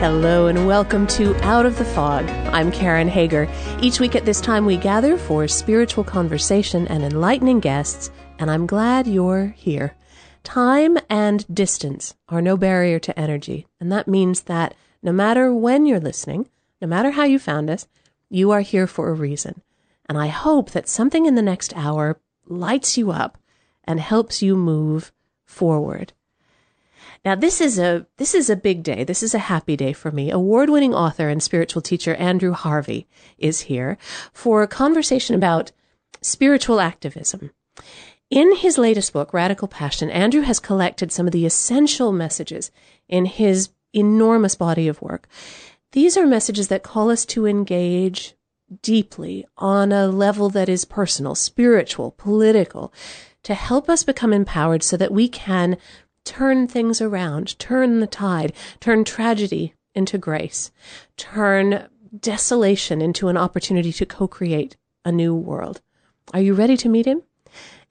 Hello and welcome to Out of the Fog. I'm Karen Hager. Each week at this time, we gather for spiritual conversation and enlightening guests, and I'm glad you're here. Time and distance are no barrier to energy, and that means that no matter when you're listening, no matter how you found us, you are here for a reason. And I hope that something in the next hour lights you up and helps you move forward. Now this is a this is a big day. This is a happy day for me. Award-winning author and spiritual teacher Andrew Harvey is here for a conversation about spiritual activism. In his latest book, Radical Passion, Andrew has collected some of the essential messages in his enormous body of work. These are messages that call us to engage deeply on a level that is personal, spiritual, political, to help us become empowered so that we can turn things around, turn the tide, turn tragedy into grace, turn desolation into an opportunity to co-create a new world. Are you ready to meet him?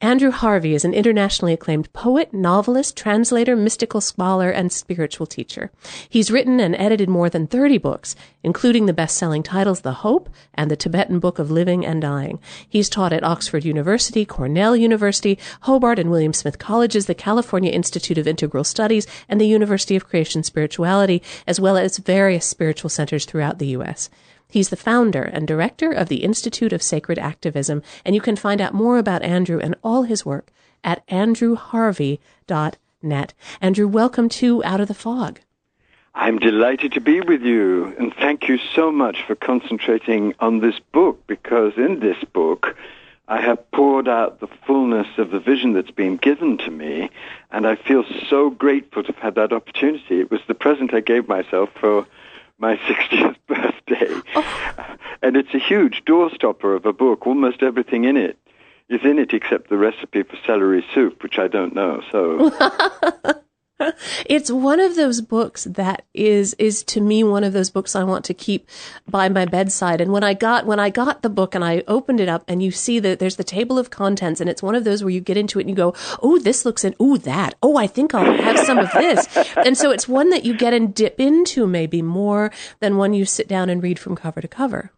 Andrew Harvey is an internationally acclaimed poet, novelist, translator, mystical scholar, and spiritual teacher. He's written and edited more than 30 books, including the best-selling titles The Hope and the Tibetan Book of Living and Dying. He's taught at Oxford University, Cornell University, Hobart and William Smith Colleges, the California Institute of Integral Studies, and the University of Creation Spirituality, as well as various spiritual centers throughout the U.S. He's the founder and director of the Institute of Sacred Activism, and you can find out more about Andrew and all his work at andrewharvey.net. Andrew, welcome to Out of the Fog. I'm delighted to be with you, and thank you so much for concentrating on this book, because in this book, I have poured out the fullness of the vision that's been given to me, and I feel so grateful to have had that opportunity. It was the present I gave myself for my 60th birthday. Oh. And it's a huge doorstopper of a book. Almost everything in it is in it except the recipe for celery soup, which I don't know. So it's one of those books that is is to me one of those books I want to keep by my bedside. And when I got when I got the book and I opened it up and you see that there's the table of contents and it's one of those where you get into it and you go, oh, this looks in, oh, that, oh, I think I'll have some of this. and so it's one that you get and dip into maybe more than one you sit down and read from cover to cover.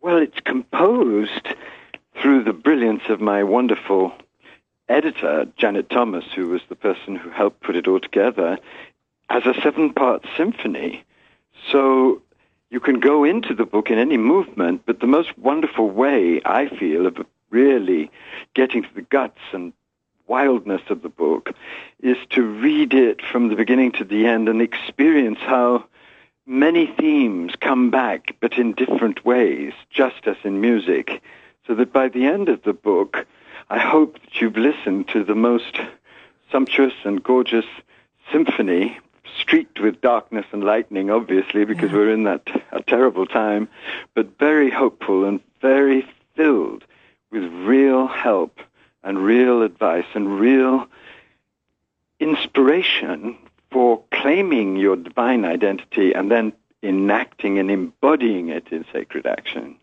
Well, it's composed through the brilliance of my wonderful editor, Janet Thomas, who was the person who helped put it all together, as a seven part symphony. So you can go into the book in any movement, but the most wonderful way, I feel, of really getting to the guts and wildness of the book is to read it from the beginning to the end and experience how many themes come back, but in different ways, just as in music. So that by the end of the book, I hope that you've listened to the most sumptuous and gorgeous symphony, streaked with darkness and lightning, obviously, because yeah. we're in that a terrible time, but very hopeful and very filled with real help and real advice and real inspiration for claiming your divine identity and then enacting and embodying it in sacred action.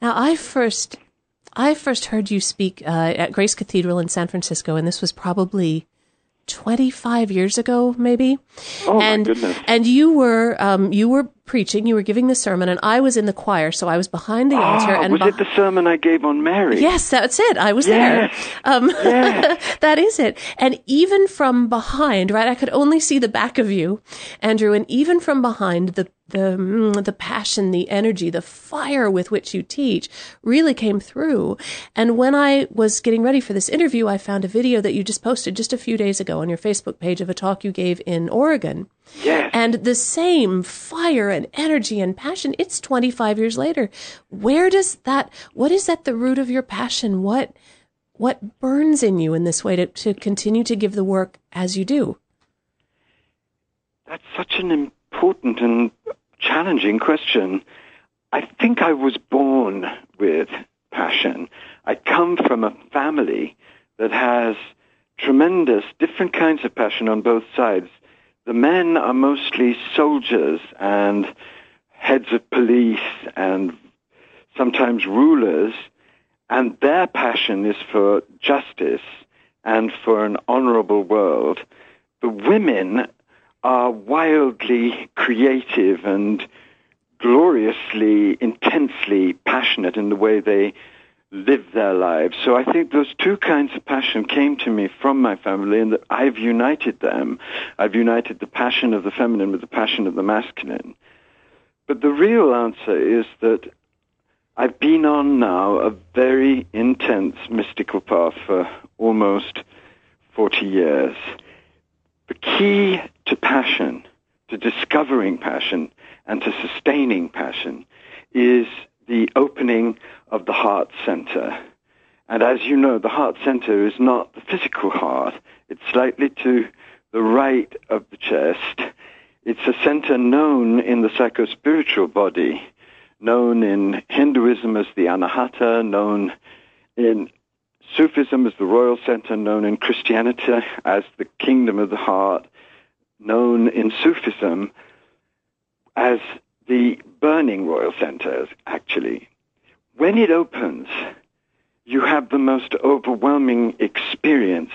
Now, I first I first heard you speak uh, at Grace Cathedral in San Francisco, and this was probably 25 years ago, maybe. Oh, and, my goodness. And you were, um, you were preaching, you were giving the sermon, and I was in the choir, so I was behind the oh, altar. And was it the sermon I gave on Mary? Yes, that's it. I was yes. there. Um, yes. that is it. And even from behind, right, I could only see the back of you, Andrew, and even from behind, the the mm, the passion, the energy, the fire with which you teach really came through. And when I was getting ready for this interview, I found a video that you just posted just a few days ago on your Facebook page of a talk you gave in Oregon. Yes. And the same fire and energy and passion, it's 25 years later. Where does that, what is at the root of your passion? What, what burns in you in this way to, to continue to give the work as you do? That's such an important and challenging question. I think I was born with passion. I come from a family that has tremendous different kinds of passion on both sides. The men are mostly soldiers and heads of police and sometimes rulers, and their passion is for justice and for an honorable world. The women are wildly creative and gloriously, intensely passionate in the way they live their lives. So I think those two kinds of passion came to me from my family and that I've united them. I've united the passion of the feminine with the passion of the masculine. But the real answer is that I've been on now a very intense mystical path for almost 40 years. The key to passion, to discovering passion, and to sustaining passion is the opening of the heart center. And as you know, the heart center is not the physical heart. It's slightly to the right of the chest. It's a center known in the psychospiritual body, known in Hinduism as the Anahata, known in Sufism as the royal center, known in Christianity as the kingdom of the heart, known in Sufism as the burning royal centers, actually. When it opens, you have the most overwhelming experience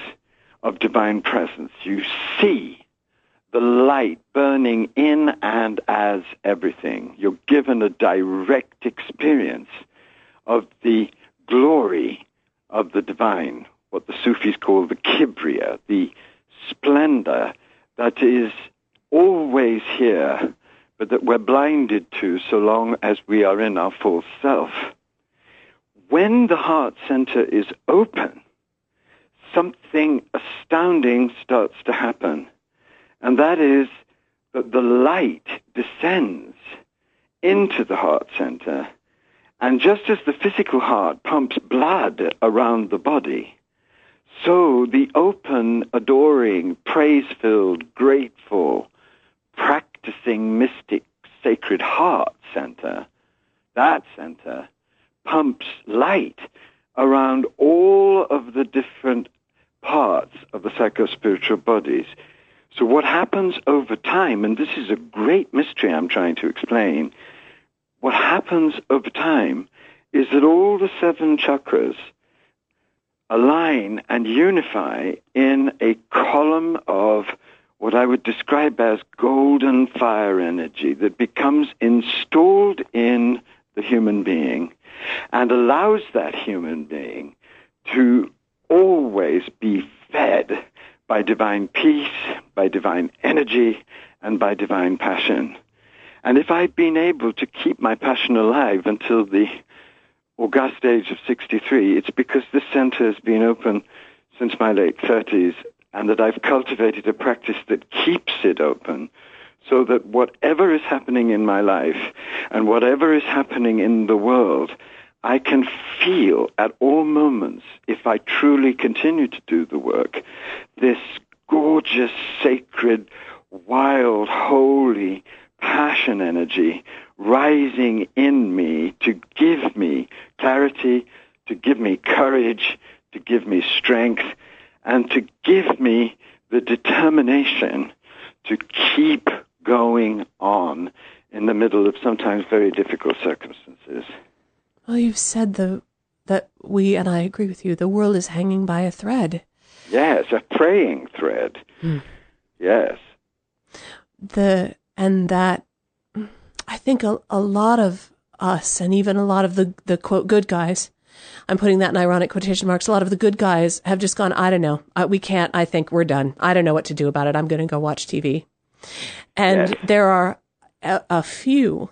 of divine presence. You see the light burning in and as everything. You're given a direct experience of the glory of the divine, what the Sufis call the kibriya, the splendor that is always here but that we're blinded to so long as we are in our full self. When the heart center is open, something astounding starts to happen. And that is that the light descends into the heart center. And just as the physical heart pumps blood around the body, so the open, adoring, praise-filled, grateful, mystic sacred heart center, that center pumps light around all of the different parts of the psychospiritual bodies. So what happens over time, and this is a great mystery I'm trying to explain, what happens over time is that all the seven chakras align and unify in a column of what I would describe as golden fire energy that becomes installed in the human being and allows that human being to always be fed by divine peace, by divine energy, and by divine passion. And if I'd been able to keep my passion alive until the august age of 63, it's because this center has been open since my late 30s and that I've cultivated a practice that keeps it open so that whatever is happening in my life and whatever is happening in the world, I can feel at all moments, if I truly continue to do the work, this gorgeous, sacred, wild, holy passion energy rising in me to give me clarity, to give me courage, to give me strength, and to give me the determination to keep going on in the middle of sometimes very difficult circumstances. Well, you've said the that we and I agree with you. The world is hanging by a thread. Yes, a praying thread. Hmm. Yes. The and that I think a, a lot of us and even a lot of the the quote good guys I'm putting that in ironic quotation marks. A lot of the good guys have just gone, I don't know. Uh, we can't. I think we're done. I don't know what to do about it. I'm going to go watch TV. And yes. there are a, a few,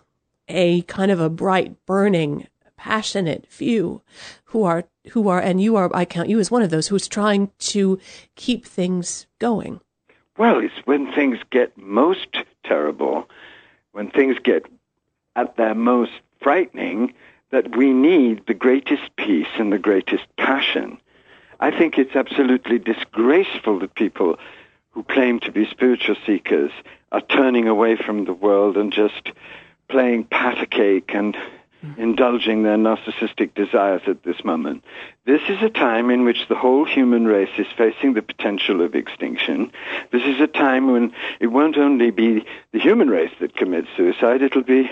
a kind of a bright, burning, passionate few who are, who are, and you are, I count you as one of those who's trying to keep things going. Well, it's when things get most terrible, when things get at their most frightening, that we need the greatest peace and the greatest passion. I think it's absolutely disgraceful that people who claim to be spiritual seekers are turning away from the world and just playing pat a cake and hmm. indulging their narcissistic desires at this moment. This is a time in which the whole human race is facing the potential of extinction. This is a time when it won't only be the human race that commits suicide, it'll be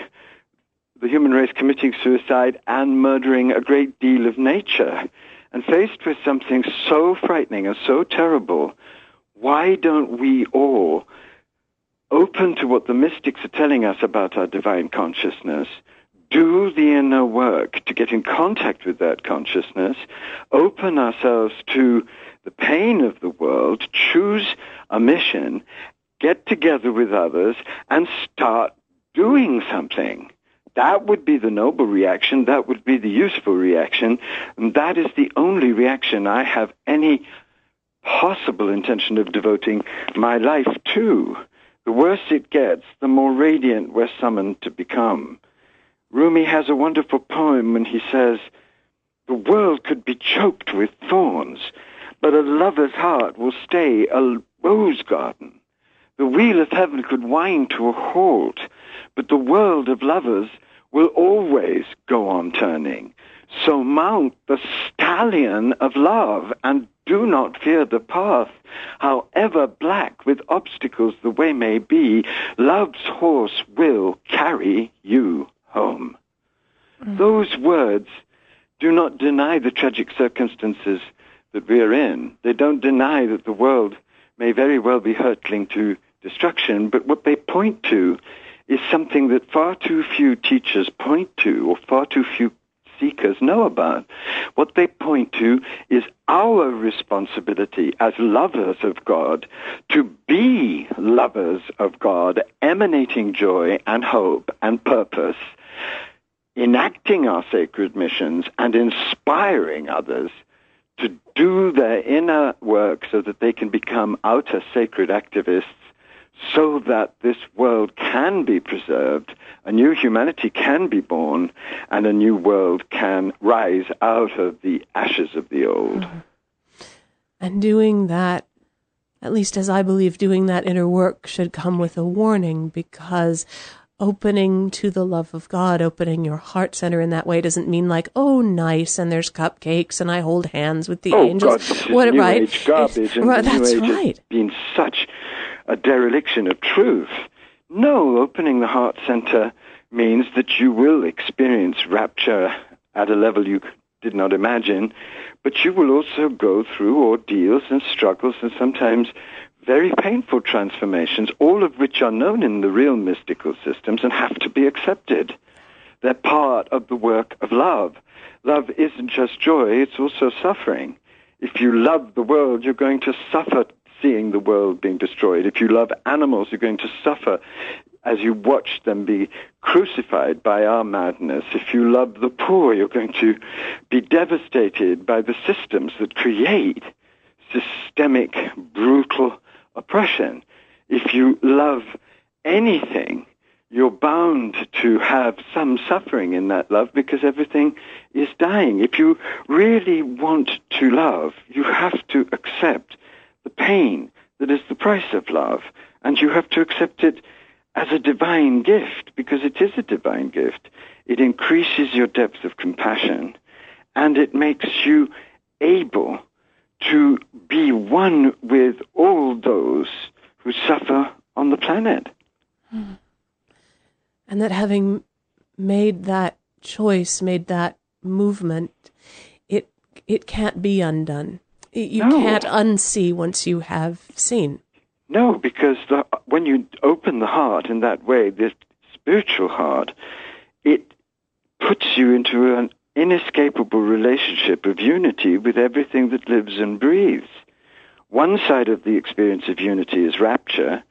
the human race committing suicide and murdering a great deal of nature. And faced with something so frightening and so terrible, why don't we all open to what the mystics are telling us about our divine consciousness, do the inner work to get in contact with that consciousness, open ourselves to the pain of the world, choose a mission, get together with others, and start doing something. That would be the noble reaction. That would be the useful reaction. And that is the only reaction I have any possible intention of devoting my life to. The worse it gets, the more radiant we're summoned to become. Rumi has a wonderful poem when he says, The world could be choked with thorns, but a lover's heart will stay a rose garden. The wheel of heaven could wind to a halt, but the world of lovers will always go on turning. So mount the stallion of love and do not fear the path. However black with obstacles the way may be, love's horse will carry you home. Mm. Those words do not deny the tragic circumstances that we are in. They don't deny that the world may very well be hurtling to destruction, but what they point to is something that far too few teachers point to, or far too few seekers know about. What they point to is our responsibility as lovers of God to be lovers of God, emanating joy and hope and purpose, enacting our sacred missions and inspiring others to do their inner work so that they can become outer sacred activists so that this world can be preserved, a new humanity can be born, and a new world can rise out of the ashes of the old. Mm-hmm. And doing that, at least as I believe, doing that inner work should come with a warning because opening to the love of God, opening your heart center in that way doesn't mean like, oh, nice, and there's cupcakes and I hold hands with the oh, angels. God, what, new right? Age garbage, and right, that's new age right. Been such a dereliction of truth. No, opening the heart center means that you will experience rapture at a level you did not imagine, but you will also go through ordeals and struggles and sometimes very painful transformations, all of which are known in the real mystical systems and have to be accepted. They're part of the work of love. Love isn't just joy, it's also suffering. If you love the world, you're going to suffer seeing the world being destroyed. If you love animals, you're going to suffer as you watch them be crucified by our madness. If you love the poor, you're going to be devastated by the systems that create systemic, brutal oppression. If you love anything, you're bound to have some suffering in that love because everything is dying. If you really want to love, you have to accept the pain that is the price of love. And you have to accept it as a divine gift because it is a divine gift. It increases your depth of compassion and it makes you able to be one with all those who suffer on the planet. Hmm. And that having made that choice, made that movement, it it can't be undone. You no. can't unsee once you have seen. No, because the, when you open the heart in that way, this spiritual heart, it puts you into an inescapable relationship of unity with everything that lives and breathes. One side of the experience of unity is rapture,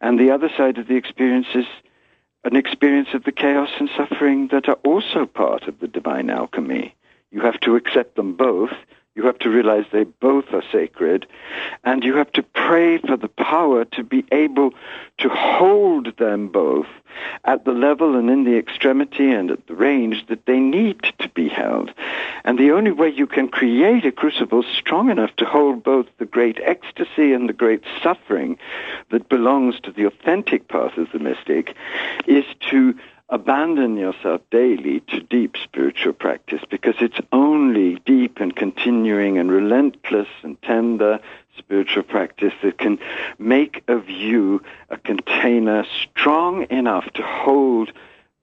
and the other side of the experience is an experience of the chaos and suffering that are also part of the divine alchemy. You have to accept them both you have to realize they both are sacred. And you have to pray for the power to be able to hold them both at the level and in the extremity and at the range that they need to be held. And the only way you can create a crucible strong enough to hold both the great ecstasy and the great suffering that belongs to the authentic path of the mystic is to abandon yourself daily to deep spiritual practice because it's only deep and continuing and relentless and tender spiritual practice that can make of you a container strong enough to hold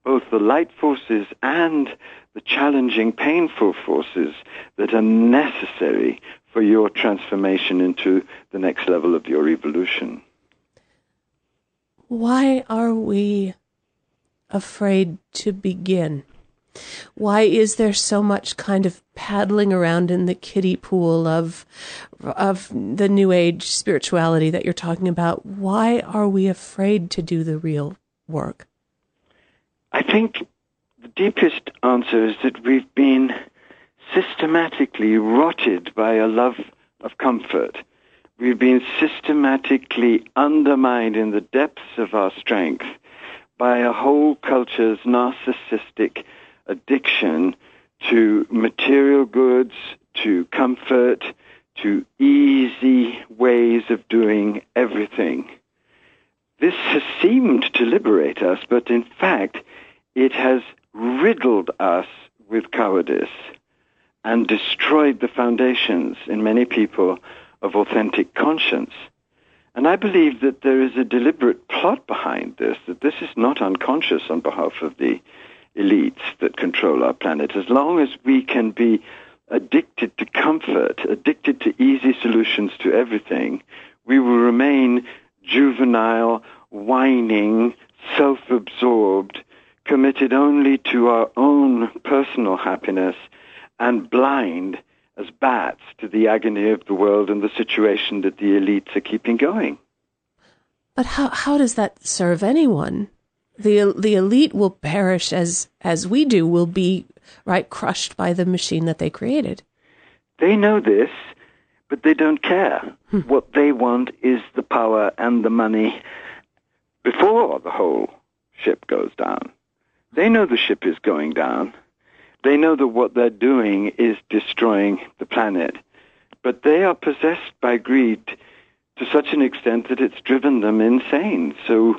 both the light forces and the challenging, painful forces that are necessary for your transformation into the next level of your evolution. Why are we afraid to begin? Why is there so much kind of paddling around in the kiddie pool of of the new age spirituality that you're talking about? Why are we afraid to do the real work? I think the deepest answer is that we've been systematically rotted by a love of comfort. We've been systematically undermined in the depths of our strength by a whole culture's narcissistic addiction to material goods, to comfort, to easy ways of doing everything. This has seemed to liberate us, but in fact, it has riddled us with cowardice and destroyed the foundations in many people of authentic conscience. And I believe that there is a deliberate plot behind this, that this is not unconscious on behalf of the elites that control our planet. As long as we can be addicted to comfort, addicted to easy solutions to everything, we will remain juvenile, whining, self-absorbed, committed only to our own personal happiness, and blind as bats to the agony of the world and the situation that the elites are keeping going. But how, how does that serve anyone? The, the elite will perish as, as we do, will be, right, crushed by the machine that they created. They know this, but they don't care. Hmm. What they want is the power and the money before the whole ship goes down. They know the ship is going down. They know that what they're doing is destroying the planet. But they are possessed by greed to such an extent that it's driven them insane. So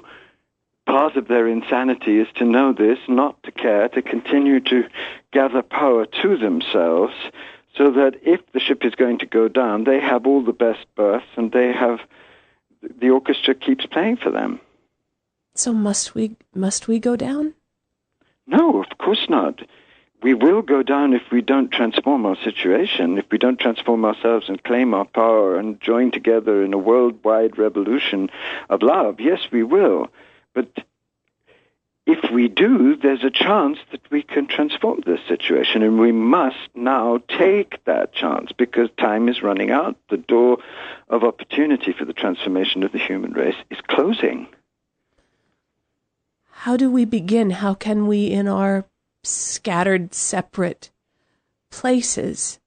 part of their insanity is to know this, not to care, to continue to gather power to themselves so that if the ship is going to go down, they have all the best berths and they have the orchestra keeps playing for them. So must we must we go down? No, of course not we will go down if we don't transform our situation, if we don't transform ourselves and claim our power and join together in a worldwide revolution of love. Yes, we will. But if we do, there's a chance that we can transform this situation, and we must now take that chance because time is running out. The door of opportunity for the transformation of the human race is closing. How do we begin? How can we, in our scattered, separate places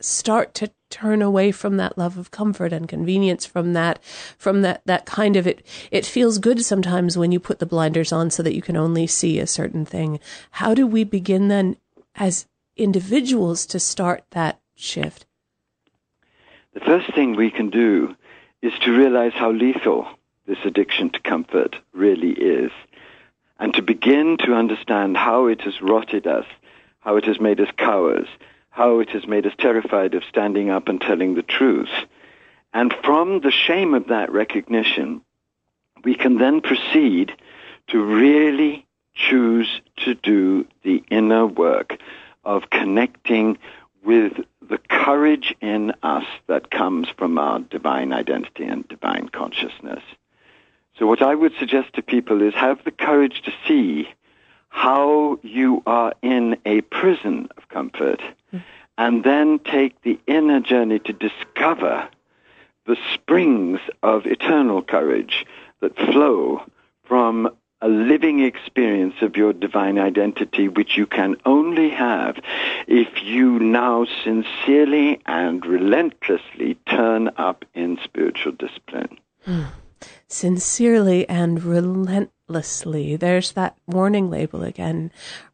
start to turn away from that love of comfort and convenience from that from that that kind of it it feels good sometimes when you put the blinders on so that you can only see a certain thing. How do we begin then as individuals to start that shift? The first thing we can do is to realize how lethal this addiction to comfort really is and to begin to understand how it has rotted us, how it has made us cowards, how it has made us terrified of standing up and telling the truth. And from the shame of that recognition, we can then proceed to really choose to do the inner work of connecting with the courage in us that comes from our divine identity and divine consciousness. So what I would suggest to people is have the courage to see how you are in a prison of comfort mm. and then take the inner journey to discover the springs of eternal courage that flow from a living experience of your divine identity, which you can only have if you now sincerely and relentlessly turn up in spiritual discipline. Mm sincerely and relentlessly. There's that warning label again,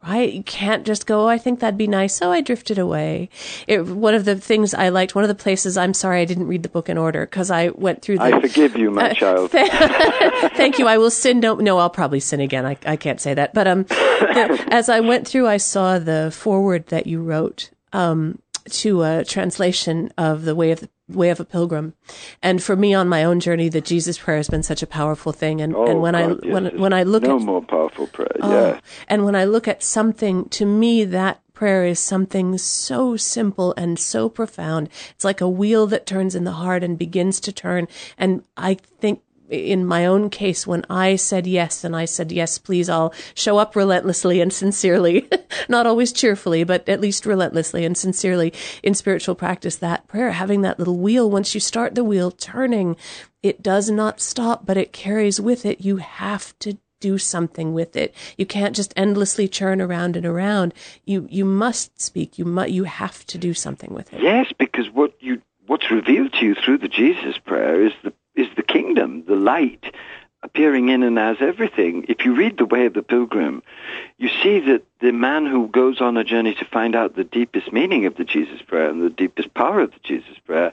right? You can't just go, oh, I think that'd be nice. So I drifted away. It, one of the things I liked, one of the places, I'm sorry I didn't read the book in order because I went through the. I forgive you, my uh, child. thank you. I will sin. No, no, I'll probably sin again. I, I can't say that. But um, as I went through, I saw the foreword that you wrote um, to a translation of the Way of the way of a pilgrim. And for me on my own journey the jesus prayer has been such a powerful thing. And, oh, and when God, i yes, when when i look no at more powerful prayer oh, yeah. and when i look at something to me that prayer is something so simple and so profound. It's like a wheel that turns in the heart and begins to turn. And i think in my own case, when I said yes, and I said, yes, please, I'll show up relentlessly and sincerely, not always cheerfully, but at least relentlessly and sincerely in spiritual practice, that prayer, having that little wheel, once you start the wheel turning, it does not stop, but it carries with it. You have to do something with it. You can't just endlessly churn around and around. You, you must speak. You mu- you have to do something with it. Yes, because what you, what's revealed to you through the Jesus prayer is the is the kingdom, the light appearing in and as everything. If you read The Way of the Pilgrim, you see that the man who goes on a journey to find out the deepest meaning of the Jesus prayer and the deepest power of the Jesus prayer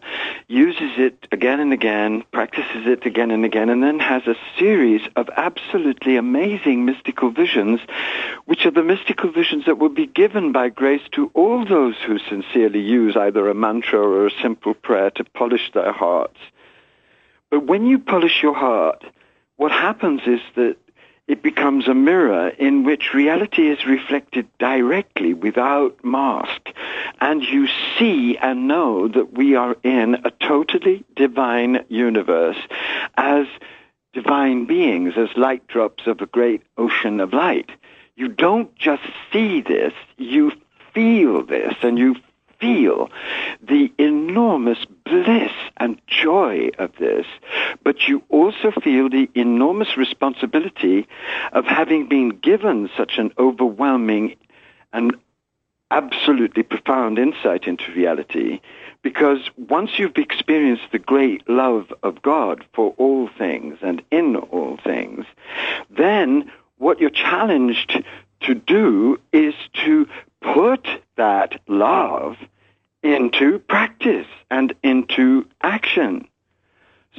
uses it again and again, practices it again and again, and then has a series of absolutely amazing mystical visions, which are the mystical visions that will be given by grace to all those who sincerely use either a mantra or a simple prayer to polish their hearts but when you polish your heart, what happens is that it becomes a mirror in which reality is reflected directly without mask. And you see and know that we are in a totally divine universe as divine beings, as light drops of a great ocean of light. You don't just see this, you feel this and you feel the enormous bliss and joy of this, but you also feel the enormous responsibility of having been given such an overwhelming and absolutely profound insight into reality because once you've experienced the great love of God for all things and in all things, then what you're challenged to do is to put that love into practice and into action.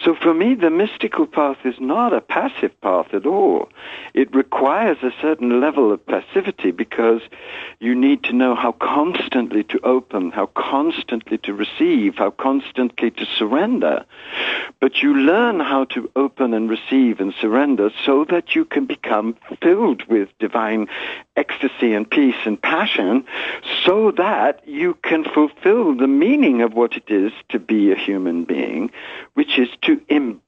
So for me, the mystical path is not a passive path at all. It requires a certain level of passivity because you need to know how constantly to open, how constantly to receive, how constantly to surrender. But you learn how to open and receive and surrender so that you can become filled with divine ecstasy and peace and passion so that you can fulfill the meaning of what it is to be a human being, which is to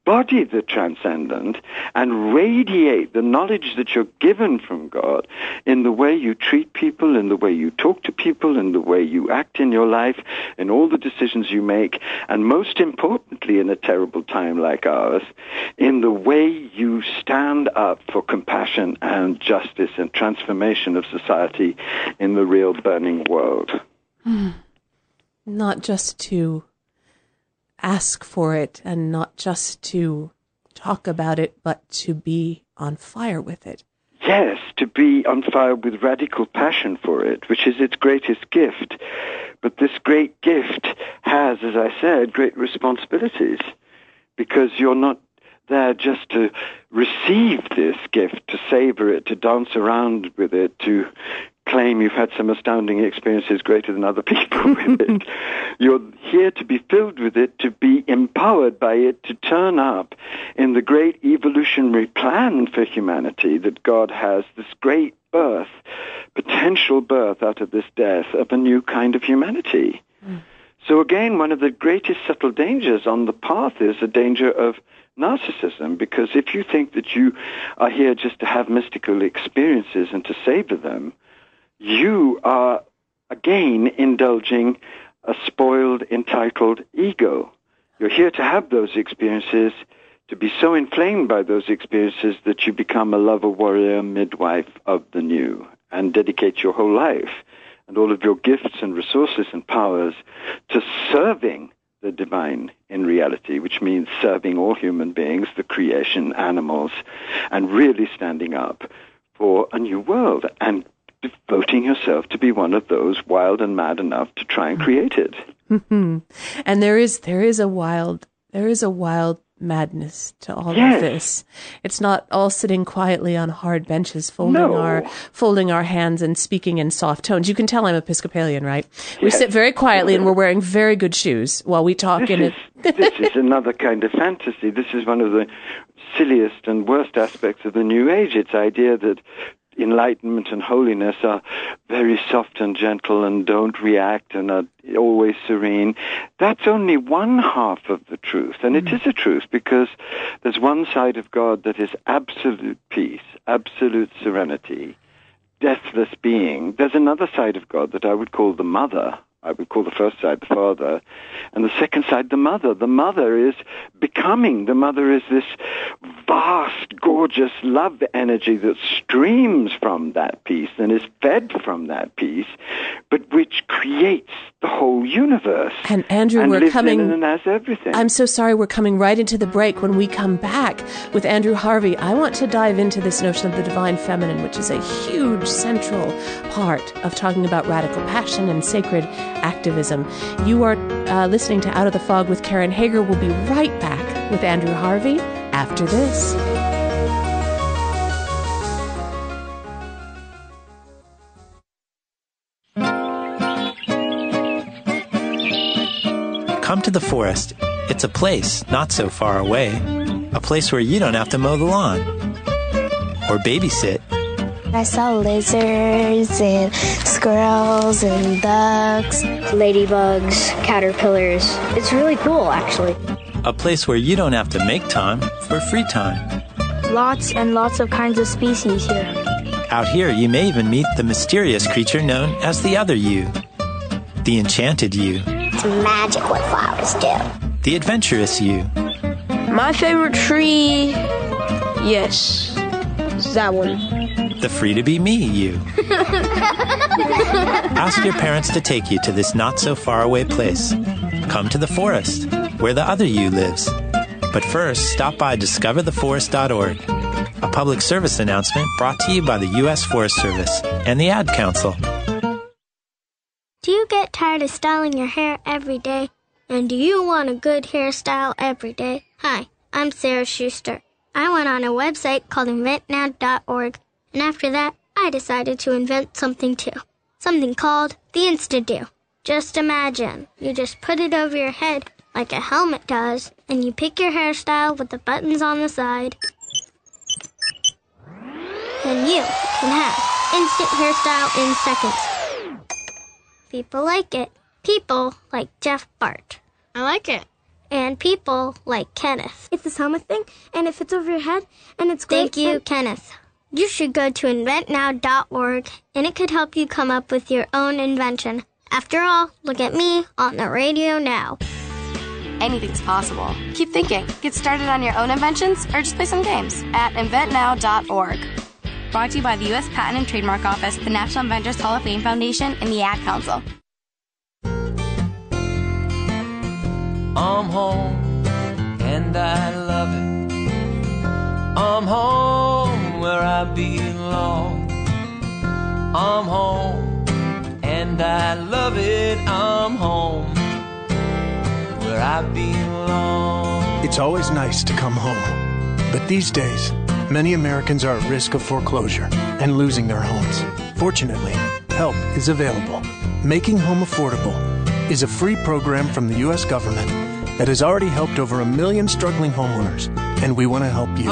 embody the transcendent and radiate the knowledge that you're given from God in the way you treat people, in the way you talk to people, in the way you act in your life, in all the decisions you make, and most importantly in a terrible time like ours, in the way you stand up for compassion and justice and transformation of society in the real burning world. Not just to ask for it and not just to talk about it, but to be on fire with it. Yes, to be on fire with radical passion for it, which is its greatest gift. But this great gift has, as I said, great responsibilities because you're not there just to receive this gift, to savor it, to dance around with it, to claim you've had some astounding experiences greater than other people with it. You're here to be filled with it, to be empowered by it, to turn up in the great evolutionary plan for humanity that God has, this great birth, potential birth out of this death of a new kind of humanity. Mm. So again, one of the greatest subtle dangers on the path is a danger of narcissism because if you think that you are here just to have mystical experiences and to savor them, you are again indulging a spoiled, entitled ego. You're here to have those experiences, to be so inflamed by those experiences that you become a lover, warrior, midwife of the new and dedicate your whole life and all of your gifts and resources and powers to serving the divine in reality, which means serving all human beings, the creation, animals, and really standing up for a new world and devoting yourself to be one of those wild and mad enough to try and create it. Mm-hmm. and there is there is a wild there is a wild madness to all yes. of this. It's not all sitting quietly on hard benches, folding no. our folding our hands and speaking in soft tones. You can tell I'm Episcopalian, right? Yes. We sit very quietly and we're wearing very good shoes while we talk. This in is, this is another kind of fantasy. This is one of the silliest and worst aspects of the New Age. It's idea that enlightenment and holiness are very soft and gentle and don't react and are always serene. That's only one half of the truth. And it mm. is a truth because there's one side of God that is absolute peace, absolute serenity, deathless being. There's another side of God that I would call the mother I would call the first side the father, and the second side the mother. The mother is becoming. The mother is this vast, gorgeous love energy that streams from that peace and is fed from that peace, but which creates the whole universe. And Andrew, and we're coming. and has everything. I'm so sorry. We're coming right into the break. When we come back with Andrew Harvey, I want to dive into this notion of the divine feminine, which is a huge central part of talking about radical passion and sacred activism. You are uh, listening to Out of the Fog with Karen Hager. We'll be right back with Andrew Harvey after this. Come to the forest. It's a place not so far away. A place where you don't have to mow the lawn or babysit I saw lizards and squirrels and ducks, ladybugs, caterpillars. It's really cool, actually. A place where you don't have to make time for free time. Lots and lots of kinds of species here. Out here, you may even meet the mysterious creature known as the other you, the enchanted you. It's magic what flowers do. The adventurous you. My favorite tree, yes, that one the free to be me you. Ask your parents to take you to this not so far away place. Come to the forest, where the other you lives. But first, stop by discovertheforest.org, a public service announcement brought to you by the U.S. Forest Service and the Ad Council. Do you get tired of styling your hair every day? And do you want a good hairstyle every day? Hi, I'm Sarah Schuster. I went on a website called inventnow.org and after that, I decided to invent something too. Something called the Insta-Do. Just imagine, you just put it over your head like a helmet does, and you pick your hairstyle with the buttons on the side. Then you can have instant hairstyle in seconds. People like it. People like Jeff Bart. I like it. And people like Kenneth. It's this helmet thing, and it fits over your head, and it's great. Thank you, Kenneth. You should go to inventnow.org and it could help you come up with your own invention. After all, look at me on the radio now. Anything's possible. Keep thinking. Get started on your own inventions or just play some games at inventnow.org. Brought to you by the U.S. Patent and Trademark Office, the National Inventors Hall of Fame Foundation, and the Ad Council. I'm home and I love it. I'm home where I belong. I'm home, and I love it. I'm home, where I belong. It's always nice to come home. But these days, many Americans are at risk of foreclosure and losing their homes. Fortunately, help is available. Making Home Affordable is a free program from the U.S. government that has already helped over a million struggling homeowners, and we want to help you.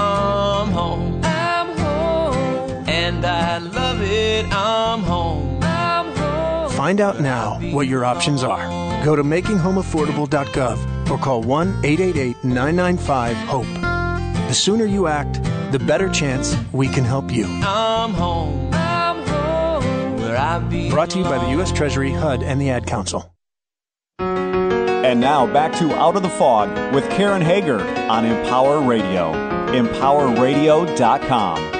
I'm home and I love it. I'm home. I'm home. Find out now what your options are. Go to makinghomeaffordable.gov or call 1 888 995 HOPE. The sooner you act, the better chance we can help you. I'm home. I'm home. Where I Brought to you by the U.S. Treasury, HUD, and the Ad Council. And now back to Out of the Fog with Karen Hager on Empower Radio. EmpowerRadio.com.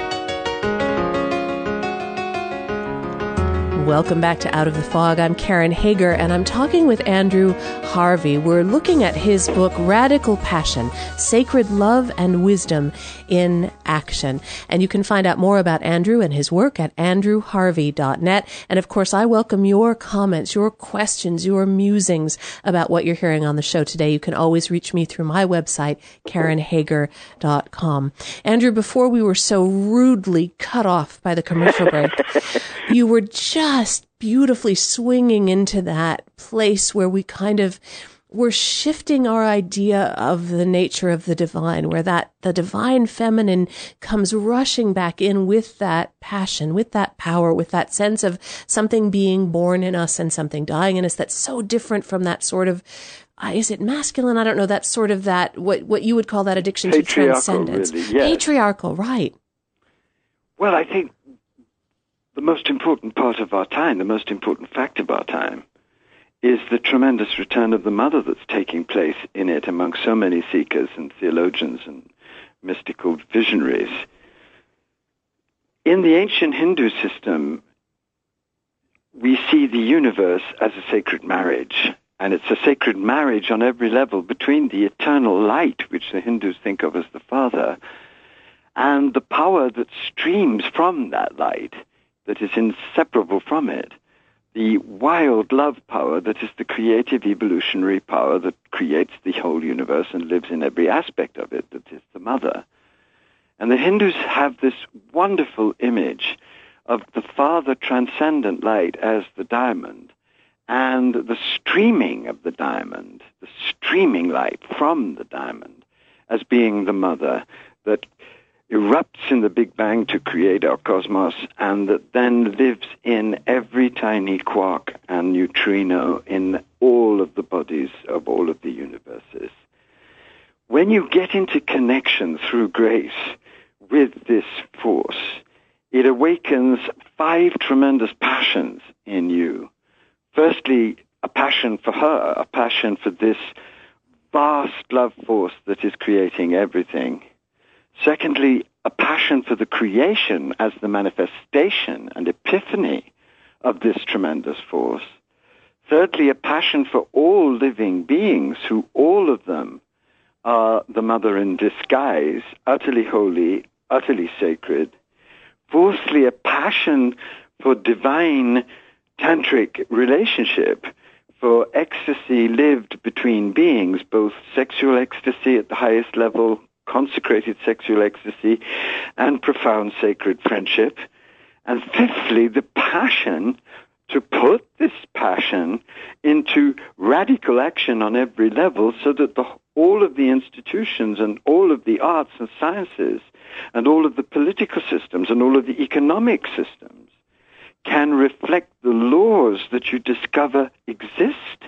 Welcome back to Out of the Fog. I'm Karen Hager, and I'm talking with Andrew Harvey. We're looking at his book, Radical Passion Sacred Love and Wisdom in Action. And you can find out more about Andrew and his work at andrewharvey.net. And of course, I welcome your comments, your questions, your musings about what you're hearing on the show today. You can always reach me through my website, karenhager.com. Andrew, before we were so rudely cut off by the commercial break, you were just beautifully swinging into that place where we kind of we're shifting our idea of the nature of the divine, where that the divine feminine comes rushing back in with that passion, with that power, with that sense of something being born in us and something dying in us that's so different from that sort of uh, is it masculine? I don't know. That sort of that what what you would call that addiction to transcendence. Really, yes. Patriarchal, right? Well, I think the most important part of our time, the most important fact of our time, is the tremendous return of the mother that's taking place in it among so many seekers and theologians and mystical visionaries. In the ancient Hindu system, we see the universe as a sacred marriage. And it's a sacred marriage on every level between the eternal light, which the Hindus think of as the Father, and the power that streams from that light that is inseparable from it. The wild love power that is the creative evolutionary power that creates the whole universe and lives in every aspect of it, that is the mother. And the Hindus have this wonderful image of the Father transcendent light as the diamond and the streaming of the diamond, the streaming light from the diamond as being the mother that erupts in the Big Bang to create our cosmos and that then lives in every tiny quark and neutrino in all of the bodies of all of the universes. When you get into connection through grace with this force, it awakens five tremendous passions in you. Firstly, a passion for her, a passion for this vast love force that is creating everything Secondly, a passion for the creation as the manifestation and epiphany of this tremendous force. Thirdly, a passion for all living beings who all of them are the mother in disguise, utterly holy, utterly sacred. Fourthly, a passion for divine tantric relationship, for ecstasy lived between beings, both sexual ecstasy at the highest level, consecrated sexual ecstasy, and profound sacred friendship. And fifthly, the passion to put this passion into radical action on every level so that the, all of the institutions and all of the arts and sciences and all of the political systems and all of the economic systems can reflect the laws that you discover exist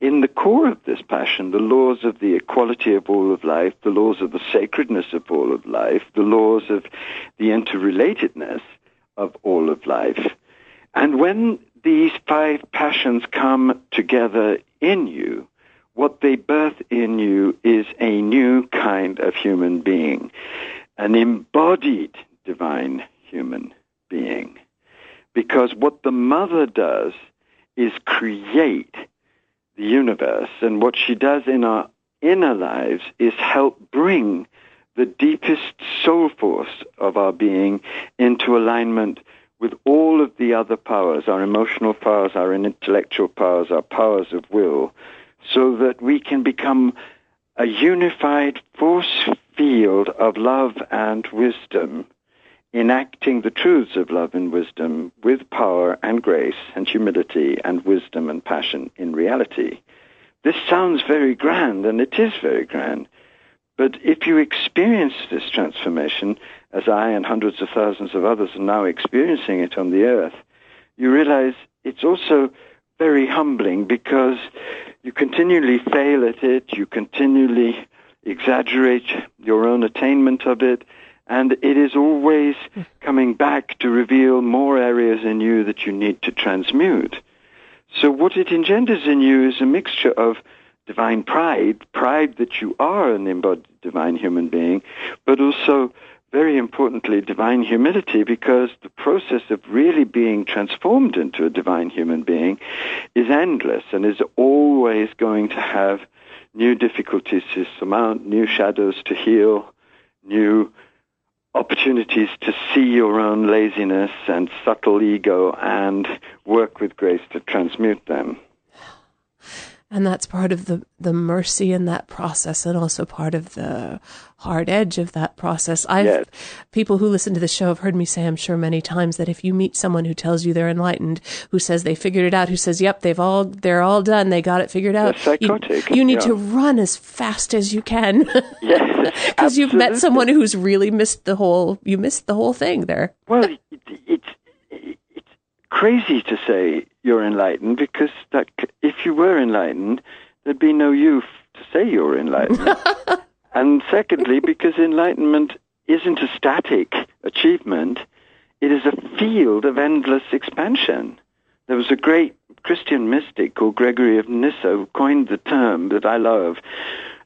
in the core of this passion, the laws of the equality of all of life, the laws of the sacredness of all of life, the laws of the interrelatedness of all of life. And when these five passions come together in you, what they birth in you is a new kind of human being, an embodied divine human being. Because what the mother does is create the universe. And what she does in our inner lives is help bring the deepest soul force of our being into alignment with all of the other powers, our emotional powers, our intellectual powers, our powers of will, so that we can become a unified force field of love and wisdom enacting the truths of love and wisdom with power and grace and humility and wisdom and passion in reality. This sounds very grand, and it is very grand. But if you experience this transformation, as I and hundreds of thousands of others are now experiencing it on the earth, you realize it's also very humbling because you continually fail at it, you continually exaggerate your own attainment of it, and it is always coming back to reveal more areas in you that you need to transmute. So what it engenders in you is a mixture of divine pride, pride that you are an embodied divine human being, but also very importantly, divine humility, because the process of really being transformed into a divine human being is endless and is always going to have new difficulties to surmount, new shadows to heal, new opportunities to see your own laziness and subtle ego and work with grace to transmute them and that's part of the the mercy in that process and also part of the hard edge of that process i've yes. people who listen to the show have heard me say i'm sure many times that if you meet someone who tells you they're enlightened who says they figured it out who says yep they've all they're all done they got it figured out you, you need yeah. to run as fast as you can yes because you've met someone who's really missed the whole you missed the whole thing there well it's crazy to say you're enlightened because that if you were enlightened, there'd be no use to say you're enlightened. and secondly, because enlightenment isn't a static achievement, it is a field of endless expansion. There was a great Christian mystic called Gregory of Nyssa who coined the term that I love,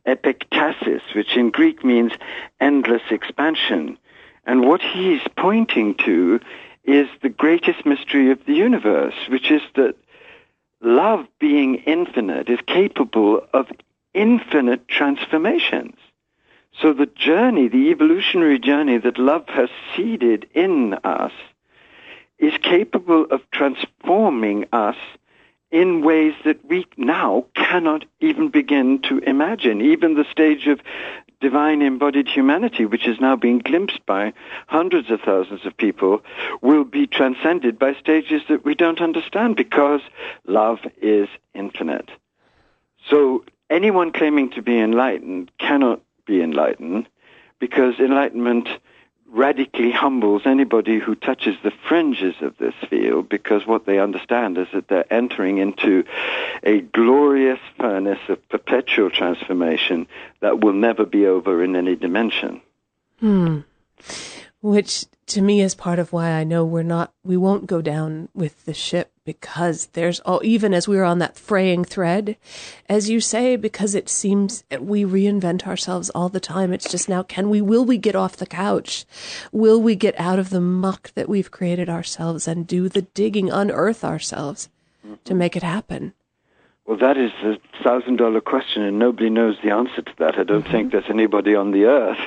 epektasis, which in Greek means endless expansion. And what he's pointing to is the greatest mystery of the universe, which is that love being infinite is capable of infinite transformations. So the journey, the evolutionary journey that love has seeded in us is capable of transforming us in ways that we now cannot even begin to imagine. Even the stage of divine embodied humanity, which is now being glimpsed by hundreds of thousands of people, will be transcended by stages that we don't understand because love is infinite. So anyone claiming to be enlightened cannot be enlightened because enlightenment radically humbles anybody who touches the fringes of this field because what they understand is that they're entering into a glorious furnace of perpetual transformation that will never be over in any dimension. Hmm. Which to me is part of why I know we're not, we won't go down with the ship because there's all, even as we are on that fraying thread, as you say, because it seems we reinvent ourselves all the time. It's just now, can we, will we get off the couch? Will we get out of the muck that we've created ourselves and do the digging, unearth ourselves to make it happen? Well, that is a thousand dollar question, and nobody knows the answer to that. I don't mm-hmm. think there's anybody on the earth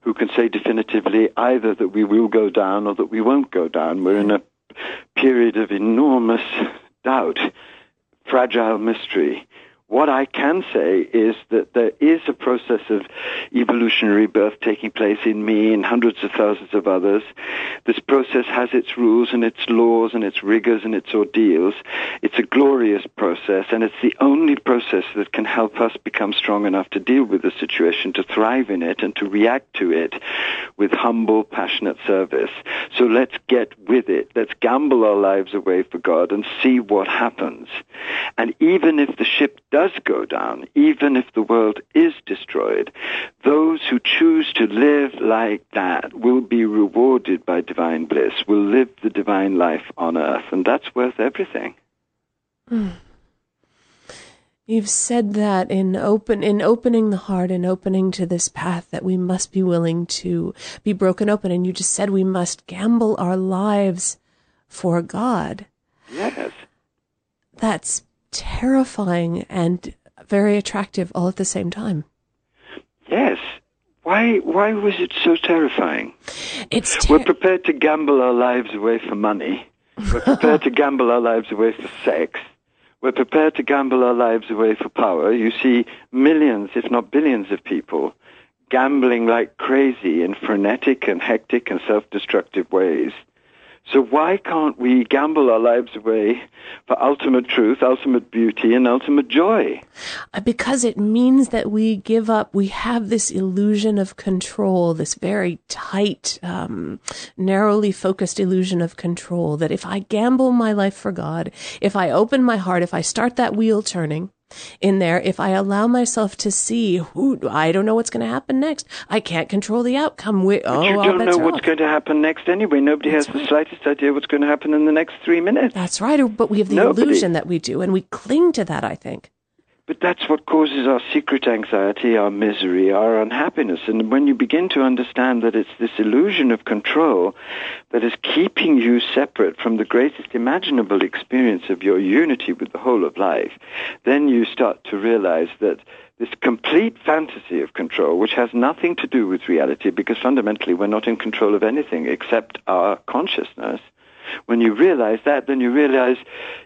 who can say definitively either that we will go down or that we won't go down. We're in a period of enormous doubt, fragile mystery. What I can say is that there is a process of evolutionary birth taking place in me and hundreds of thousands of others. This process has its rules and its laws and its rigors and its ordeals. It's a glorious process and it's the only process that can help us become strong enough to deal with the situation, to thrive in it and to react to it with humble, passionate service. So let's get with it. Let's gamble our lives away for God and see what happens. And even if the ship does does go down, even if the world is destroyed, those who choose to live like that will be rewarded by divine bliss, will live the divine life on earth, and that's worth everything. Mm. You've said that in open in opening the heart and opening to this path that we must be willing to be broken open and you just said we must gamble our lives for God. Yes. That's terrifying and very attractive all at the same time. Yes. Why why was it so terrifying? It's ter- We're prepared to gamble our lives away for money. We're prepared to gamble our lives away for sex. We're prepared to gamble our lives away for power. You see millions, if not billions of people gambling like crazy in frenetic and hectic and self-destructive ways so why can't we gamble our lives away for ultimate truth, ultimate beauty, and ultimate joy? Uh, because it means that we give up, we have this illusion of control, this very tight, um, narrowly focused illusion of control that if I gamble my life for God, if I open my heart, if I start that wheel turning, in there if I allow myself to see who I don't know what's going to happen next. I can't control the outcome. We, oh, you don't know what's off. going to happen next anyway. Nobody That's has right. the slightest idea what's going to happen in the next three minutes. That's right. But we have the Nobody. illusion that we do, and we cling to that. I think. But that's what causes our secret anxiety, our misery, our unhappiness. And when you begin to understand that it's this illusion of control that is keeping you separate from the greatest imaginable experience of your unity with the whole of life, then you start to realize that this complete fantasy of control, which has nothing to do with reality, because fundamentally we're not in control of anything except our consciousness, when you realize that, then you realize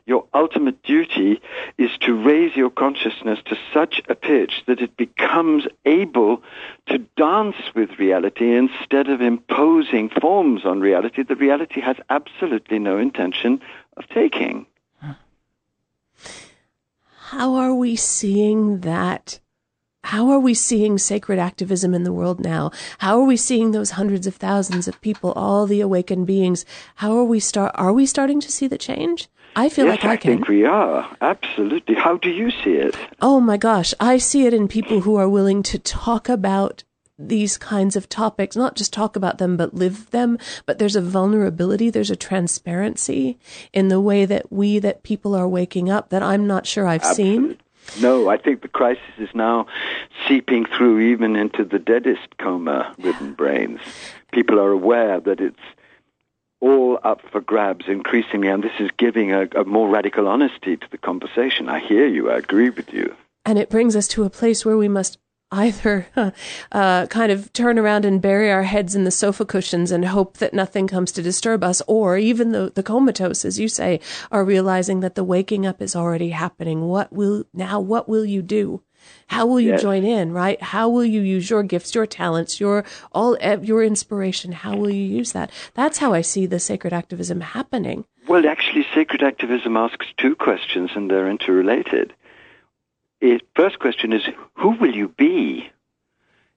your ultimate duty is to raise your consciousness to such a pitch that it becomes able to dance with reality instead of imposing forms on reality that reality has absolutely no intention of taking. How are we seeing that how are we seeing sacred activism in the world now? How are we seeing those hundreds of thousands of people, all the awakened beings? How are we start? Are we starting to see the change? I feel yes, like I, I can. I think we are absolutely. How do you see it? Oh my gosh, I see it in people who are willing to talk about these kinds of topics, not just talk about them, but live them. But there's a vulnerability, there's a transparency in the way that we, that people are waking up that I'm not sure I've Absolutely. seen. No, I think the crisis is now seeping through even into the deadest coma-ridden brains. People are aware that it's all up for grabs increasingly, and this is giving a, a more radical honesty to the conversation. I hear you. I agree with you. And it brings us to a place where we must either uh, kind of turn around and bury our heads in the sofa cushions and hope that nothing comes to disturb us, or even the, the comatose, as you say, are realizing that the waking up is already happening. What will now? What will you do? How will you Yes. join in? Right? How will you use your gifts, your talents, your all your inspiration? How will you use that? That's how I see the sacred activism happening. Well, actually, sacred activism asks two questions, and they're interrelated. It, first question is, who will you be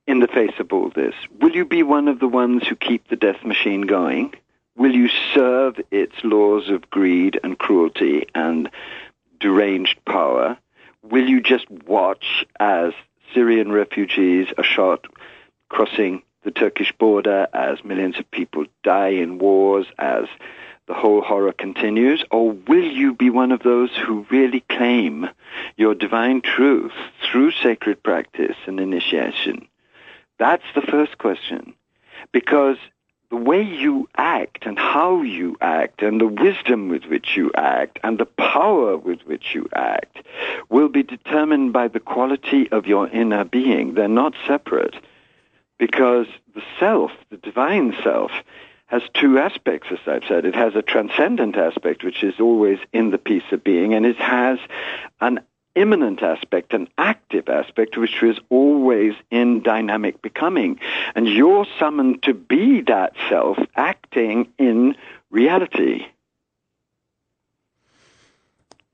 in the face of all this? Will you be one of the ones who keep the death machine going? Will you serve its laws of greed and cruelty and deranged power? Will you just watch as Syrian refugees are shot crossing the Turkish border, as millions of people die in wars, as the whole horror continues? Or will you be one of those who really claim your divine truth through sacred practice and initiation? That's the first question. Because the way you act and how you act and the wisdom with which you act and the power with which you act will be determined by the quality of your inner being. They're not separate because the self, the divine self, has two aspects, as I've said. It has a transcendent aspect, which is always in the peace of being, and it has an immanent aspect, an active aspect, which is always in dynamic becoming. And you're summoned to be that self acting in reality.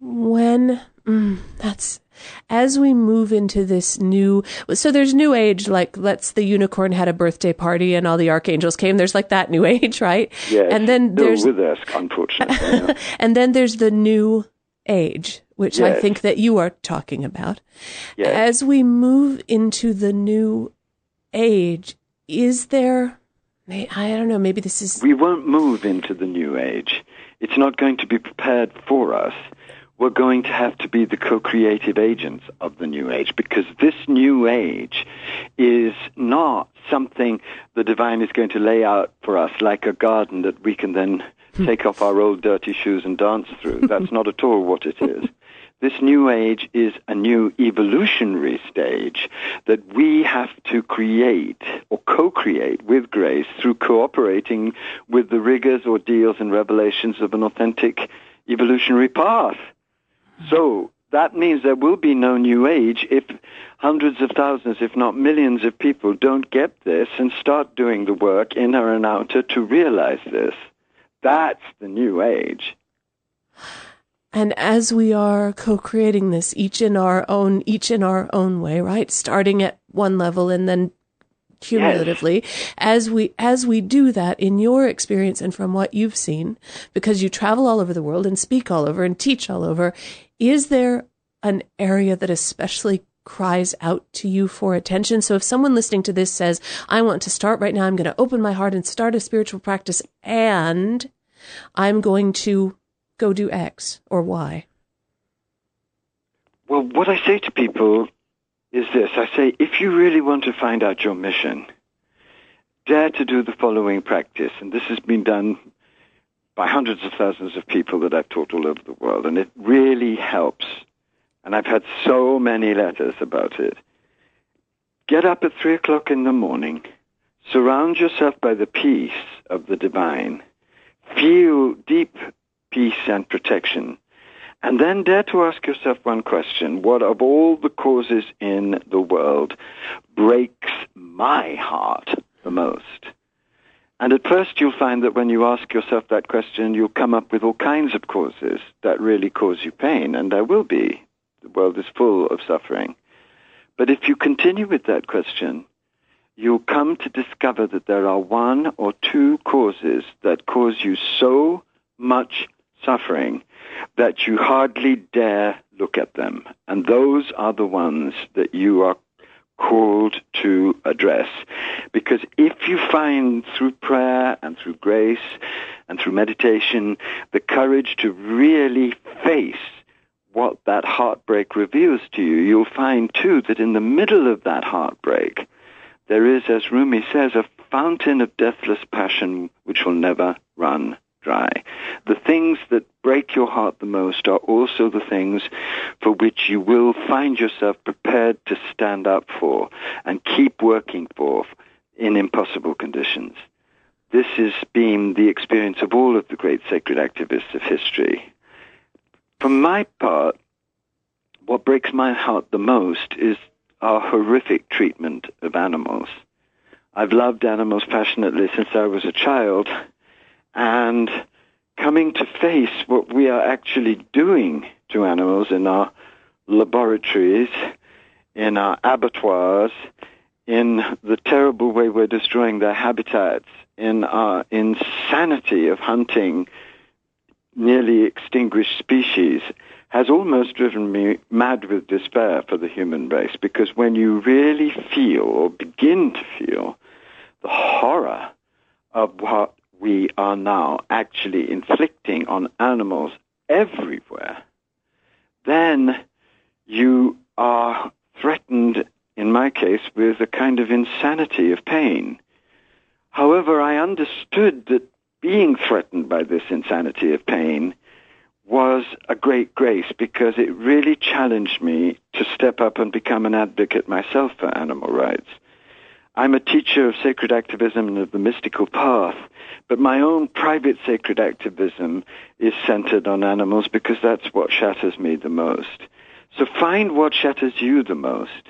when mm, that's as we move into this new so there's new age like let's the unicorn had a birthday party and all the archangels came there's like that new age right Yes, and then there's with us, unfortunately. and then there's the new age which i think that you are talking about Yes. as we move into the new age is there may- i don't know maybe this is we won't move into the new age. It's not going to be prepared for us. We're going to have to be the co-creative agents of the new age because this new age is not something the divine is going to lay out for us like a garden that we can then hmm. take off our old dirty shoes and dance through. That's not at all what it is. This new age is a new evolutionary stage that we have to create or co-create with grace through cooperating with the rigors, ordeals, and revelations of an authentic evolutionary path. So that means there will be no new age if hundreds of thousands, if not millions of people don't get this and start doing the work inner and outer to realize this. That's the new age. And as we are co-creating this, each in our own, each in our own way, right? Starting at one level and then cumulatively, as we, as we do that in your experience and from what you've seen, because you travel all over the world and speak all over and teach all over, is there an area that especially cries out to you for attention. So if someone listening to this says, I want to start right now, I'm going to open my heart and start a spiritual practice and I'm going to go do X or Y. Well, what I say to people is this. I say, if you really want to find out your mission, dare to do the following practice. And this has been done by hundreds of thousands of people that I've taught all over the world. And it really helps. And I've had so many letters about it. Get up at three o'clock in the morning. Surround yourself by the peace of the divine. Feel deep peace and protection. And then dare to ask yourself one question. What of all the causes in the world breaks my heart the most? And at first you'll find that when you ask yourself that question, you'll come up with all kinds of causes that really cause you pain, and there will be. The world is full of suffering. But if you continue with that question, you'll come to discover that there are one or two causes that cause you so much suffering that you hardly dare look at them. And those are the ones that you are called to address. Because if you find through prayer and through grace and through meditation the courage to really face what that heartbreak reveals to you, you'll find too that in the middle of that heartbreak, there is, as Rumi says, a fountain of deathless passion which will never run dry. The things that break your heart the most are also the things for which you will find yourself prepared to stand up for and keep working for in impossible conditions. This has been the experience of all of the great sacred activists of history. For my part, what breaks my heart the most is our horrific treatment of animals. I've loved animals passionately since I was a child, and coming to face what we are actually doing to animals in our laboratories, in our abattoirs, in the terrible way we're destroying their habitats, in our insanity of hunting nearly extinguished species, has almost driven me mad with despair for the human race. Because when you really feel or begin to feel the horror of what we are now actually inflicting on animals everywhere, then you are threatened, in my case, with a kind of insanity of pain. However, I understood that being threatened by this insanity of pain was a great grace because it really challenged me to step up and become an advocate myself for animal rights. I'm a teacher of sacred activism and of the mystical path, but my own private sacred activism is centered on animals because that's what shatters me the most. So find what shatters you the most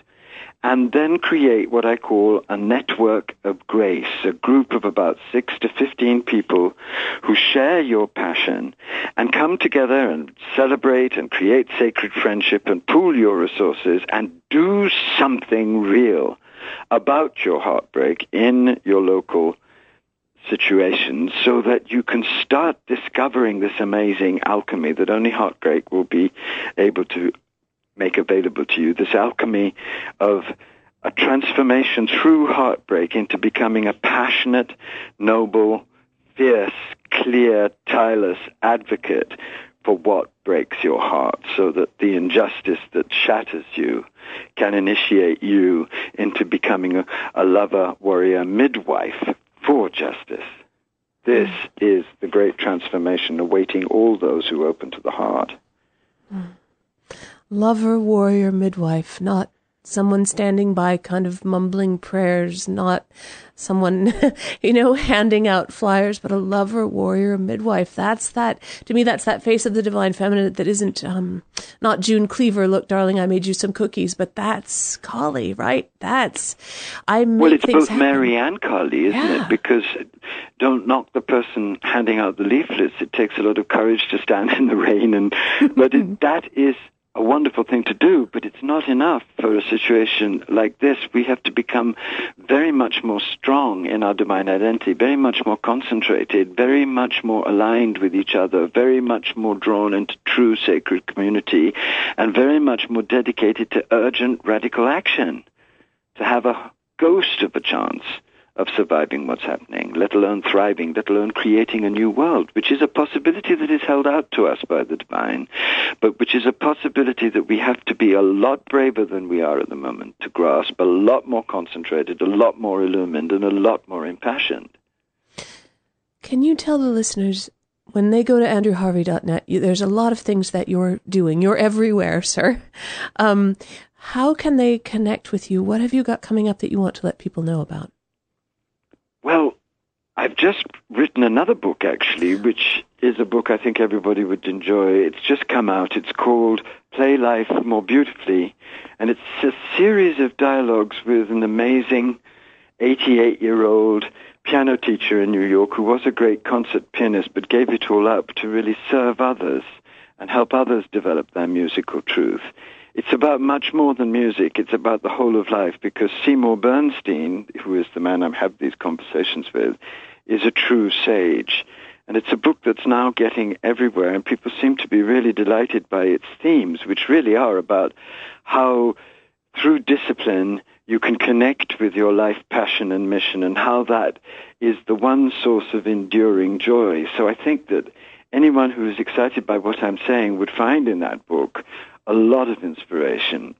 and then create what I call a network of grace, a group of about six to 15 people who share your passion and come together and celebrate and create sacred friendship and pool your resources and do something real about your heartbreak in your local situations so that you can start discovering this amazing alchemy that only heartbreak will be able to make available to you. This alchemy of a transformation through heartbreak into becoming a passionate, noble, fierce, clear, tireless advocate for what breaks your heart so that the injustice that shatters you can initiate you into becoming a, a lover, warrior, midwife for justice. This is the great transformation awaiting all those who open to the heart. Mm lover, warrior, midwife, not someone standing by kind of mumbling prayers, not someone, you know, handing out flyers, but a lover, warrior, midwife. That's that, to me, that's that face of the divine feminine that isn't, um, not June Cleaver, look, darling, I made you some cookies, but that's Kali, right? That's, I make Well, it's both happen. Mary and Kali, isn't Yeah. it? Because don't knock the person handing out the leaflets. It takes a lot of courage to stand in the rain and, but it, that is a wonderful thing to do, but it's not enough for a situation like this. We have to become very much more strong in our divine identity, very much more concentrated, very much more aligned with each other, very much more drawn into true sacred community, and very much more dedicated to urgent radical action. To have a ghost of a chance of surviving what's happening, let alone thriving, let alone creating a new world, which is a possibility that is held out to us by the divine, but which is a possibility that we have to be a lot braver than we are at the moment to grasp, a lot more concentrated, a lot more illumined, and a lot more impassioned. Can you tell the listeners when they go to andrewharvey.net, you, there's a lot of things that you're doing. You're everywhere, sir. Um, how can they connect with you? What have you got coming up that you want to let people know about? Well, I've just written another book, actually, which is a book I think everybody would enjoy. It's just come out. It's called Play Life More Beautifully, and it's a series of dialogues with an amazing 88-year-old piano teacher in New York who was a great concert pianist but gave it all up to really serve others and help others develop their musical truth. It's about much more than music. It's about the whole of life because Seymour Bernstein, who is the man I have these conversations with, is a true sage. And it's a book that's now getting everywhere, and people seem to be really delighted by its themes, which really are about how, through discipline, you can connect with your life passion and mission, and how that is the one source of enduring joy. So I think that anyone who is excited by what I'm saying would find in that book a lot of inspiration.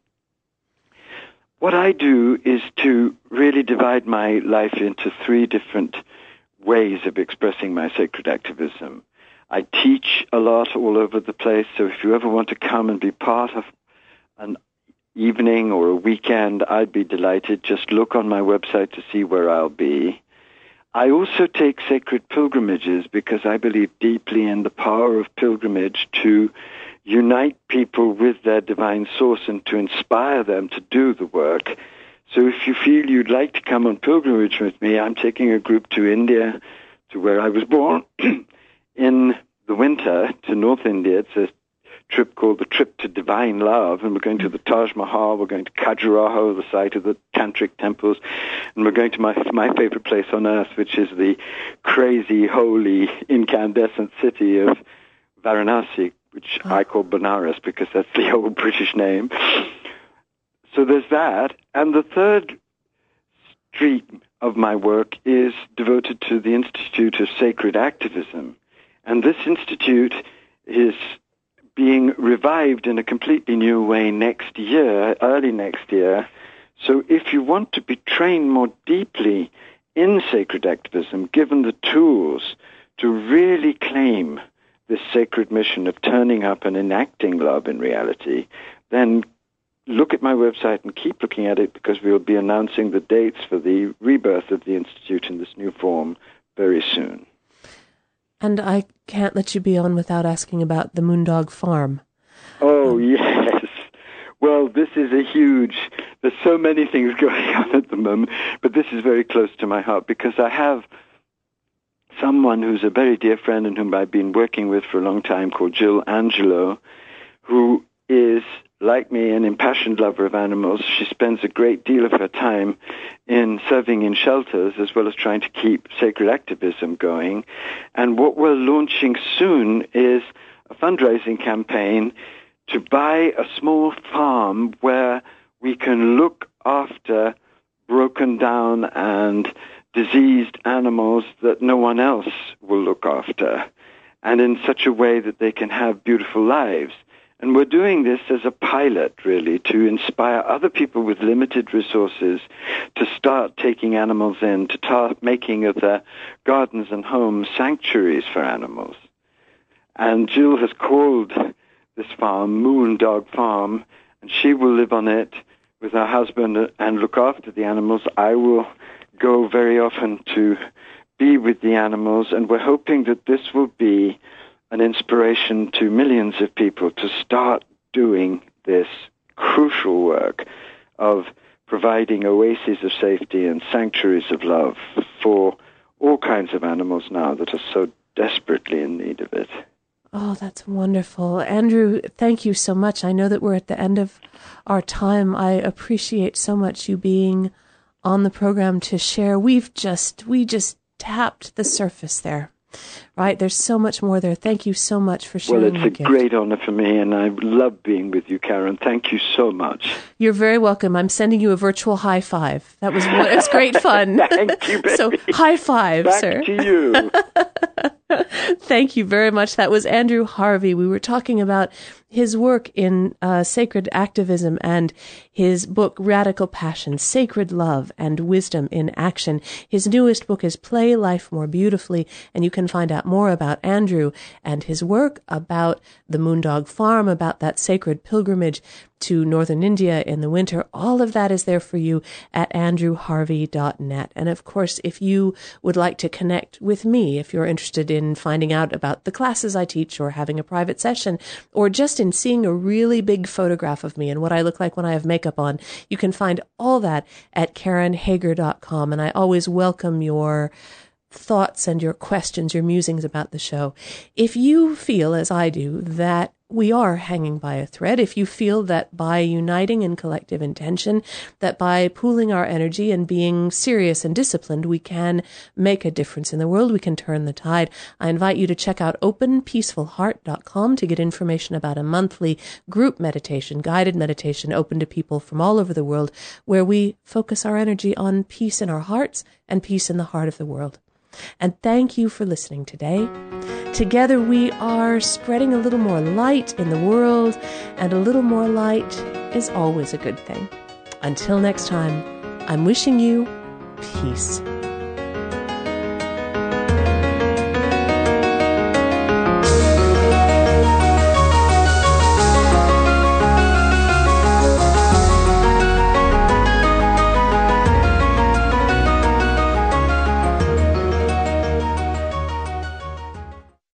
What I do is to really divide my life into three different ways of expressing my sacred activism. I teach a lot all over the place, so if you ever want to come and be part of an evening or a weekend, I'd be delighted. Just look on my website to see where I'll be. I also take sacred pilgrimages because I believe deeply in the power of pilgrimage to unite people with their divine source and to inspire them to do the work. So if you feel you'd like to come on pilgrimage with me, I'm taking a group to India, to where I was born, in the winter to North India. It's a trip called the Trip to Divine Love, and we're going to the Taj Mahal, we're going to Khajuraho, the site of the tantric temples, and we're going to my my favorite place on earth, which is the crazy, holy, incandescent city of Varanasi, which oh. I call Benares because that's the old British name. So there's that. And the third street of my work is devoted to the Institute of Sacred Activism. And this institute is being revived in a completely new way next year, early next year. So if you want to be trained more deeply in sacred activism, given the tools to really claim this sacred mission of turning up and enacting love in reality, then look at my website and keep looking at it because we'll be announcing the dates for the rebirth of the Institute in this new form very soon. And I can't let you be on without asking about the Moondog Farm. Oh, um, yes. Well, this is a huge, there's so many things going on at the moment, but this is very close to my heart because I have someone who's a very dear friend and whom I've been working with for a long time called Jill Angelo, who is like me, an impassioned lover of animals. She spends a great deal of her time in serving in shelters as well as trying to keep sacred activism going. And what we're launching soon is a fundraising campaign to buy a small farm where we can look after broken down and diseased animals that no one else will look after, and in such a way that they can have beautiful lives. And we're doing this as a pilot, really, to inspire other people with limited resources to start taking animals in, to start making of their gardens and homes sanctuaries for animals. And Jill has called this farm Moon Dog Farm, and she will live on it with her husband and look after the animals. I will go very often to be with the animals, and we're hoping that this will be an inspiration to millions of people to start doing this crucial work of providing oases of safety and sanctuaries of love for all kinds of animals now that are so desperately in need of it. Oh, that's wonderful. Andrew, thank you so much. I know that we're at the end of our time. I appreciate so much you being on the program to share. We've just, we just tapped the surface there. Right? There's so much more there. Thank you so much for sharing. Well, it's a great honor for me, and I love being with you, Karen. Thank you so much. You're very welcome. I'm sending you a virtual high five. That was it was great fun. Thank you, baby. So high five, Back sir. to you. Thank you very much. That was Andrew Harvey. We were talking about his work in uh, sacred activism and his book Radical Passion, Sacred Love and Wisdom in Action. His newest book is Play Life More Beautifully, and you can find out more about Andrew and his work, about the Moondog Farm, about that sacred pilgrimage to northern India in the winter. All of that is there for you at andrewharvey.net. And of course, if you would like to connect with me, if you're interested in finding out about the classes I teach or having a private session or just in seeing a really big photograph of me and what I look like when I have makeup on, you can find all that at karenhager.com. And I always welcome your thoughts and your questions, your musings about the show. If you feel, as I do, that we are hanging by a thread, if you feel that by uniting in collective intention, that by pooling our energy and being serious and disciplined, we can make a difference in the world, we can turn the tide, I invite you to check out openpeacefulheart.com to get information about a monthly group meditation, guided meditation open to people from all over the world, where we focus our energy on peace in our hearts and peace in the heart of the world. And thank you for listening today. Together we are spreading a little more light in the world, and a little more light is always a good thing. Until next time, I'm wishing you peace.